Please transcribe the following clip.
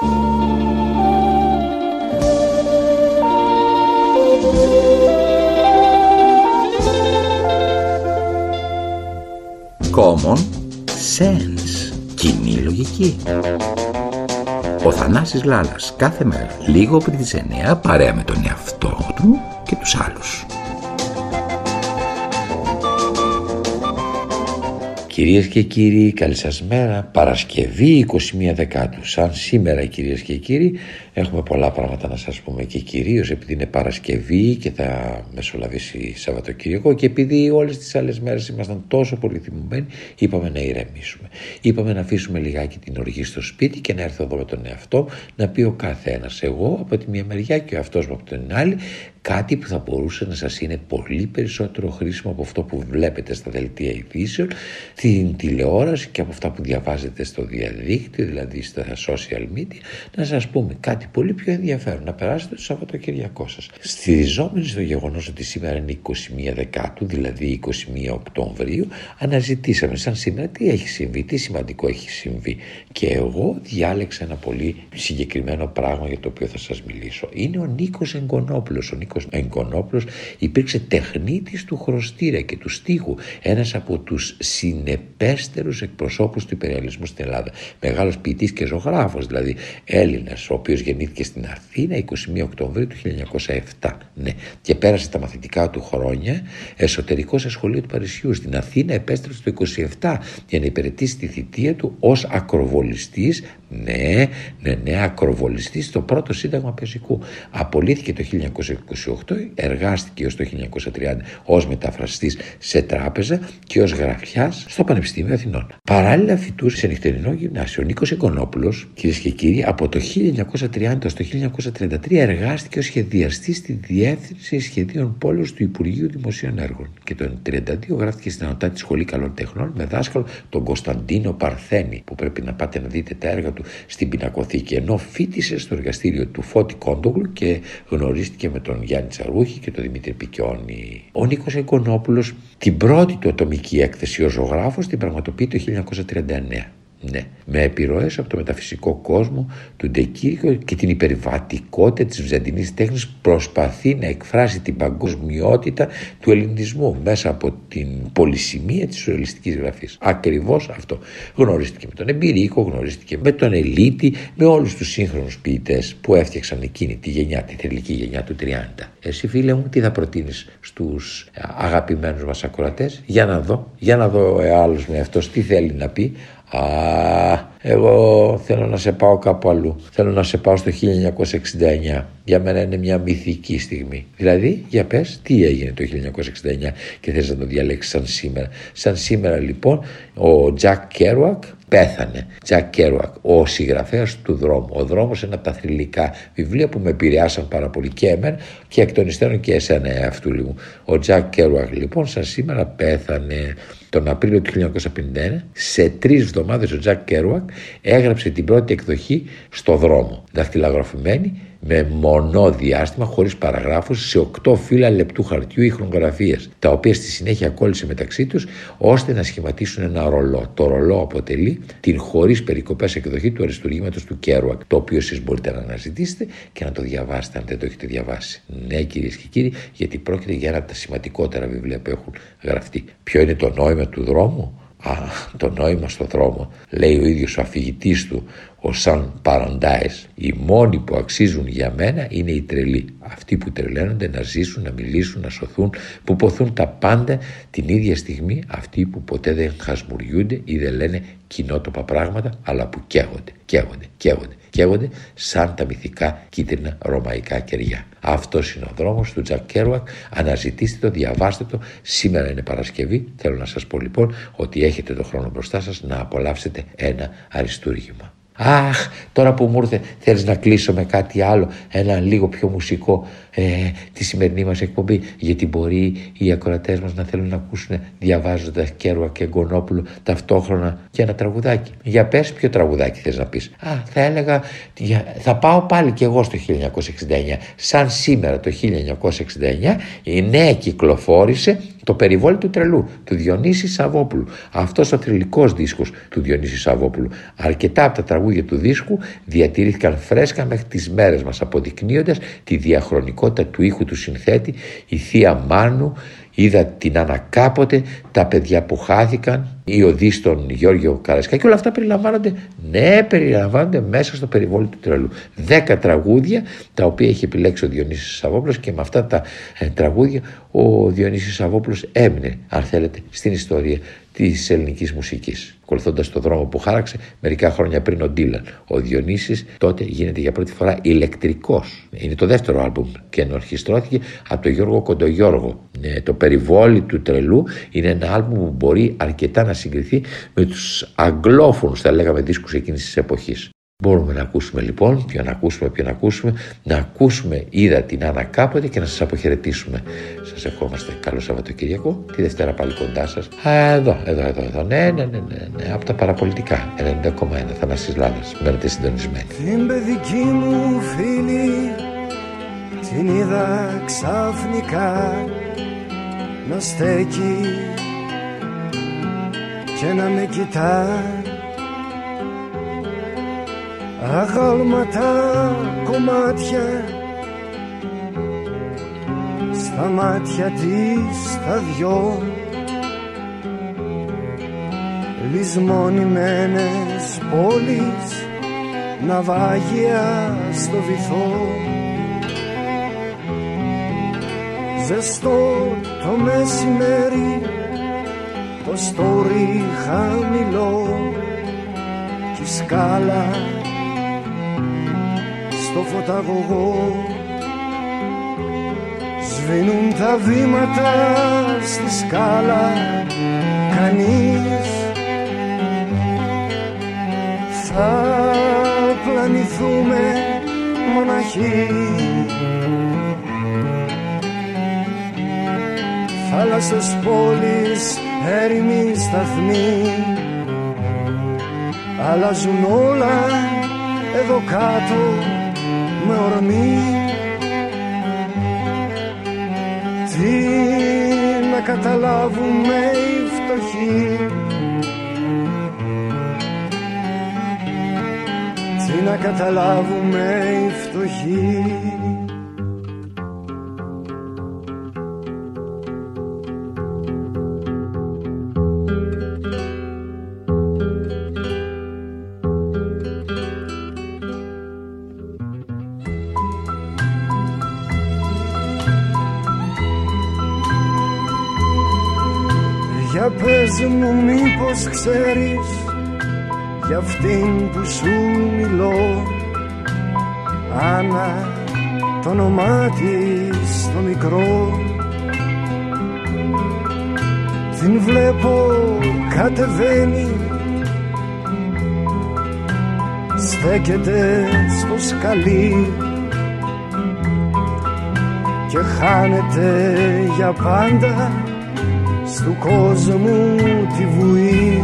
Common sense. Κοινή λογική. Ο Θανάσης Λάλας κάθε μέρα λίγο πριν τις 9 παρέα με τον εαυτό του και τους άλλους. Κυρίες και κύριοι, καλή σας μέρα. Παρασκευή 21 Δεκάτου. Σαν σήμερα κυρίες και κύριοι έχουμε πολλά πράγματα να σας πούμε και κυρίως επειδή είναι Παρασκευή και θα μεσολαβήσει Σαββατοκύριακο και επειδή όλες τις άλλες μέρες ήμασταν τόσο πολύ θυμωμένοι είπαμε να ηρεμήσουμε. Είπαμε να αφήσουμε λιγάκι την οργή στο σπίτι και να έρθω εδώ με τον εαυτό να πει ο καθένας εγώ από τη μία μεριά και ο αυτός μου από την άλλη κάτι που θα μπορούσε να σας είναι πολύ περισσότερο χρήσιμο από αυτό που βλέπετε στα δελτία ειδήσεων, στην τηλεόραση και από αυτά που διαβάζετε στο διαδίκτυο, δηλαδή στα social media, να σας πούμε κάτι πολύ πιο ενδιαφέρον, να περάσετε το Σαββατοκυριακό σας. Στηριζόμενοι στο γεγονός ότι σήμερα είναι 21 Δεκάτου, δηλαδή 21 Οκτωβρίου, αναζητήσαμε σαν σήμερα τι έχει συμβεί, τι σημαντικό έχει συμβεί. Και εγώ διάλεξα ένα πολύ συγκεκριμένο πράγμα για το οποίο θα σας μιλήσω. Είναι ο Νίκος Εγκονόπουλος. Ο Νίκος Εγκονόπουλος υπήρξε τεχνίτης του χρωστήρα και του στίχου. Ένας από τους συνεπέστερους εκπροσώπους του υπεριαλισμού στην Ελλάδα. Μεγάλος ποιητής και ζωγράφος, δηλαδή Έλληνας, ο οποίος γεννήθηκε στην Αθήνα 21 Οκτωβρίου του 1907. Ναι. Και πέρασε τα μαθητικά του χρόνια εσωτερικός σε σχολείο του Παρισιού. Στην Αθήνα επέστρεψε το 27 για να υπηρετήσει τη θητεία του ως ακροβολιστής ναι, ναι, ναι, ακροβολιστής στο πρώτο σύνταγμα πεζικού. Απολύθηκε το 1928, εργάστηκε ως το 1930 ως μεταφραστής σε τράπεζα και ως γραφιάς στο Πανεπιστήμιο Αθηνών. Παράλληλα φοιτούσε σε νυχτερινό γυμνάσιο. Ο Νίκος Εκονόπουλος, κυρίες και κύριοι, από το 1930 στο 1933 εργάστηκε ως σχεδιαστής στη Διεύθυνση Σχεδίων Πόλεως του Υπουργείου Δημοσίων Έργων και το 1932 γράφτηκε στην Ανωτάτη Σχολή Καλών Τεχνών με δάσκαλο τον Κωνσταντίνο Παρθένη που πρέπει να πάτε να δείτε τα έργα του στην πινακοθήκη ενώ φίτησε στο εργαστήριο του Φώτη Κόντογλου και γνωρίστηκε με τον Γιάννη Τσαρούχη και τον Δημήτρη Πικιόνη. Ο Νίκος Εγκονόπουλος την πρώτη του ατομική έκθεση ως ζωγράφος την πραγματοποιεί το 1939. Ναι, με επιρροές από το μεταφυσικό κόσμο του Ντεκίρικο και την υπερβατικότητα της βυζαντινής τέχνης προσπαθεί να εκφράσει την παγκοσμιότητα του ελληνισμού μέσα από την πολυσημεία της σουρεαλιστικής γραφής. Ακριβώς αυτό. Γνωρίστηκε με τον Εμπειρίκο, γνωρίστηκε με τον Ελίτη, με όλους τους σύγχρονους ποιητές που έφτιαξαν εκείνη τη γενιά, τη θελική γενιά του 30. Εσύ φίλε μου τι θα προτείνεις στους αγαπημένους μας ακροατές, για να δω, για να δω ο άλλος με αυτός τι θέλει να πει, Α, εγώ θέλω να σε πάω κάπου αλλού. Θέλω να σε πάω στο 1969. Για μένα είναι μια μυθική στιγμή. Δηλαδή, για πες, τι έγινε το 1969 και θες να το διαλέξεις σαν σήμερα. Σαν σήμερα λοιπόν, ο Τζακ Κέρουακ πέθανε. Τζακ Κέρουακ, ο συγγραφέας του δρόμου. Ο δρόμος είναι από τα θρυλικά βιβλία που με επηρεάσαν πάρα πολύ και εμένα και εκ των υστέρων και εσένα αυτού λίγο. Ο Τζακ Κέρουακ λοιπόν, σαν σήμερα πέθανε τον Απρίλιο του 1951. Σε τρεις εβδομάδες ο Τζακ Κέρουακ έγραψε την πρώτη εκδοχή στο δρόμο. Δακτυλογραφημένη με μονό διάστημα χωρίς παραγράφους σε οκτώ φύλλα λεπτού χαρτιού ή χρονογραφίες, τα οποία στη συνέχεια κόλλησε μεταξύ τους ώστε να σχηματίσουν ένα ρολό. Το ρολό αποτελεί την χωρίς περικοπές εκδοχή του αριστουργήματος του Κέρουακ, το οποίο εσείς μπορείτε να αναζητήσετε και να το διαβάσετε αν δεν το έχετε διαβάσει. Ναι κυρίες και κύριοι, γιατί πρόκειται για ένα από τα σημαντικότερα βιβλία που έχουν γραφτεί. Ποιο είναι το νόημα του δρόμου; Α, το νόημα στο δρόμο, λέει ο ίδιος ο αφηγητής του, ο Σαν Παραντάες. Οι μόνοι που αξίζουν για μένα είναι οι τρελοί. Αυτοί που τρελαίνονται να ζήσουν, να μιλήσουν, να σωθούν, που ποθούν τα πάντα την ίδια στιγμή. Αυτοί που ποτέ δεν χασμουριούνται ή δεν λένε κοινότοπα πράγματα, αλλά που καίγονται, καίγονται, καίγονται, καίγονται σαν τα μυθικά κίτρινα ρωμαϊκά κεριά. Αυτός είναι ο δρόμος του Τζακ Κέρουακ. Αναζητήστε το, διαβάστε το. Σήμερα είναι Παρασκευή. Θέλω να σας πω λοιπόν ότι έχετε το χρόνο μπροστά σας να απολαύσετε ένα αριστούργημα. Αχ, τώρα που μου ήρθε θέλεις να κλείσω με κάτι άλλο, ένα λίγο πιο μουσικό ε, τη σημερινή μας εκπομπή, γιατί μπορεί οι ακροατές μας να θέλουν να ακούσουν διαβάζοντας Κέρουακ και Γκονόπουλο ταυτόχρονα και ένα τραγουδάκι. Για πες ποιο τραγουδάκι θες να πεις. Α, θα έλεγα, θα πάω πάλι και εγώ στο 1969. Σαν σήμερα το 1969 η νέα κυκλοφόρησε Το περιβόλι του τρελού, του Διονύση Σαββόπουλου. Αυτός ο θρηλυκός δίσκος του Διονύση Σαββόπουλου. Αρκετά από τα τραγούδια του δίσκου διατηρήθηκαν φρέσκα μέχρι τις μέρες μας, αποδεικνύοντας τη διαχρονικότητα του ήχου του συνθέτη, η θεία Μάνου, είδα την ανακάποτε, τα παιδιά που χάθηκαν, η οδή στον Γιώργιο Καρασκά και όλα αυτά περιλαμβάνονται, ναι, περιλαμβάνονται μέσα στο περιβόλι του τρελού. Δέκα τραγούδια τα οποία έχει επιλέξει ο Διονύσης Σαββόπουλος και με αυτά τα ε, τραγούδια ο Διονύσης Σαββόπουλος έμεινε, αν θέλετε, στην ιστορία της ελληνικής μουσικής. Ακολουθώντας το δρόμο που χάραξε μερικά χρόνια πριν ο Ντίλαν. Ο Διονύσης τότε γίνεται για πρώτη φορά ηλεκτρικός. Είναι το δεύτερο άλμπουμ και ενορχιστρώθηκε από τον Γιώργο Κοντογιώργο. Ε, το περιβόλι του τρελού είναι ένα άλμπουμ που μπορεί αρκετά να συγκριθεί με τους αγγλόφωνους, θα λέγαμε, δίσκους εκείνης της εποχής. Μπορούμε να ακούσουμε λοιπόν, ποιο να ακούσουμε, ποιο να ακούσουμε, να ακούσουμε είδα την Άννα κάποτε και να σας αποχαιρετήσουμε. Σας ευχόμαστε καλό Σαββατοκυριακό, τη Δευτέρα πάλι κοντά σας. Α, εδώ, εδώ, εδώ, εδώ, ναι, ναι, ναι, ναι, ναι από τα παραπολιτικά, 90,1, Θανάσης Λάνας, μένετε συντονισμένοι. Την παιδική μου φίλη, την είδα ξαφνικά να στέκει και να με κοιτάει αγάλματα κομμάτια. Στα μάτια της τα δυο. Λησμονημένες πόλεις ναυάγια στο βυθό. Ζεστό το μεσημέρι το στόρι χαμηλό. Και σκάλα στο φωταγωγό. Σβήνουν τα βήματα στη σκάλα Κανείς Θα πλανηθούμε μοναχοί. Θάλασσες πόλεις, έρημοι σταθμοί Αλλάζουν όλα εδώ κάτω με ορμή. Τι να καταλάβουμε οι φτωχοί. Τι να καταλάβουμε οι φτωχοί πες μου μήπως ξέρεις για αυτήν που σου μιλώ. Άννα το όνομά της το μικρό. Την βλέπω κατεβαίνει. Στέκεται στο σκαλί και χάνεται για πάντα του κόσμου τη βουή